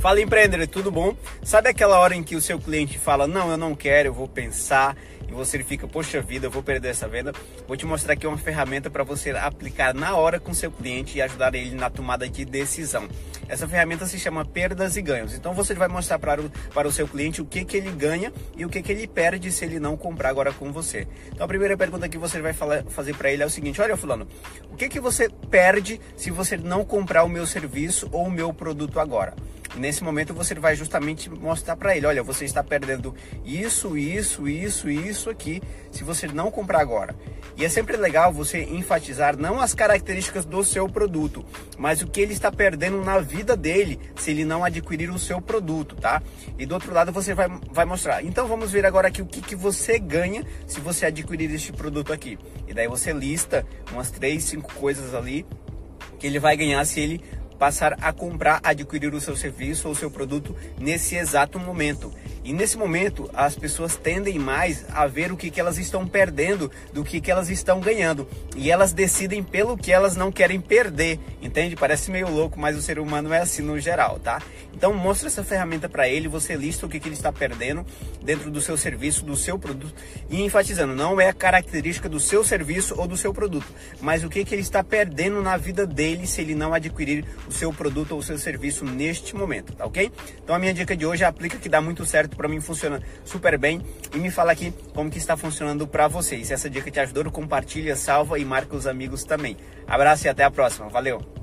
Fala empreendedor, tudo bom? Sabe aquela hora em que o seu cliente fala: "Não, eu não quero, eu vou pensar", e você fica: "Poxa vida, eu vou perder essa venda". Vou te mostrar aqui uma ferramenta para você aplicar na hora com seu cliente e ajudar ele na tomada de decisão. Essa ferramenta se chama perdas e ganhos. Então você vai mostrar para o, para o seu cliente o que que ele ganha e o que que ele perde se ele não comprar agora com você. Então a primeira pergunta que você vai falar, fazer para ele é o seguinte: "Olha, fulano, o que que você perde se você não comprar o meu serviço ou o meu produto agora?" Nesse momento você vai justamente mostrar para ele, olha, você está perdendo isso, isso, isso, isso aqui, se você não comprar agora. E é sempre legal você enfatizar não as características do seu produto, mas o que ele está perdendo na vida dele se ele não adquirir o seu produto, tá? E do outro lado você vai, vai mostrar. Então vamos ver agora aqui o que, que você ganha se você adquirir este produto aqui. E daí você lista umas três, cinco coisas ali que ele vai ganhar se ele passar a comprar, adquirir o seu serviço ou seu produto nesse exato momento. E nesse momento, as pessoas tendem mais a ver o que, que elas estão perdendo do que, que elas estão ganhando. E elas decidem pelo que elas não querem perder, entende? Parece meio louco, mas o ser humano é assim no geral, tá? Então, mostra essa ferramenta para ele, você lista o que, que ele está perdendo dentro do seu serviço, do seu produto. E enfatizando, não é a característica do seu serviço ou do seu produto, mas o que, que ele está perdendo na vida dele se ele não adquirir o seu produto ou o seu serviço neste momento, tá ok? Então, a minha dica de hoje é aplica que dá muito certo para mim funciona super bem e me fala aqui como que está funcionando para vocês. Se essa dica te ajudou, compartilha, salva e marca os amigos também. Abraço e até a próxima. Valeu!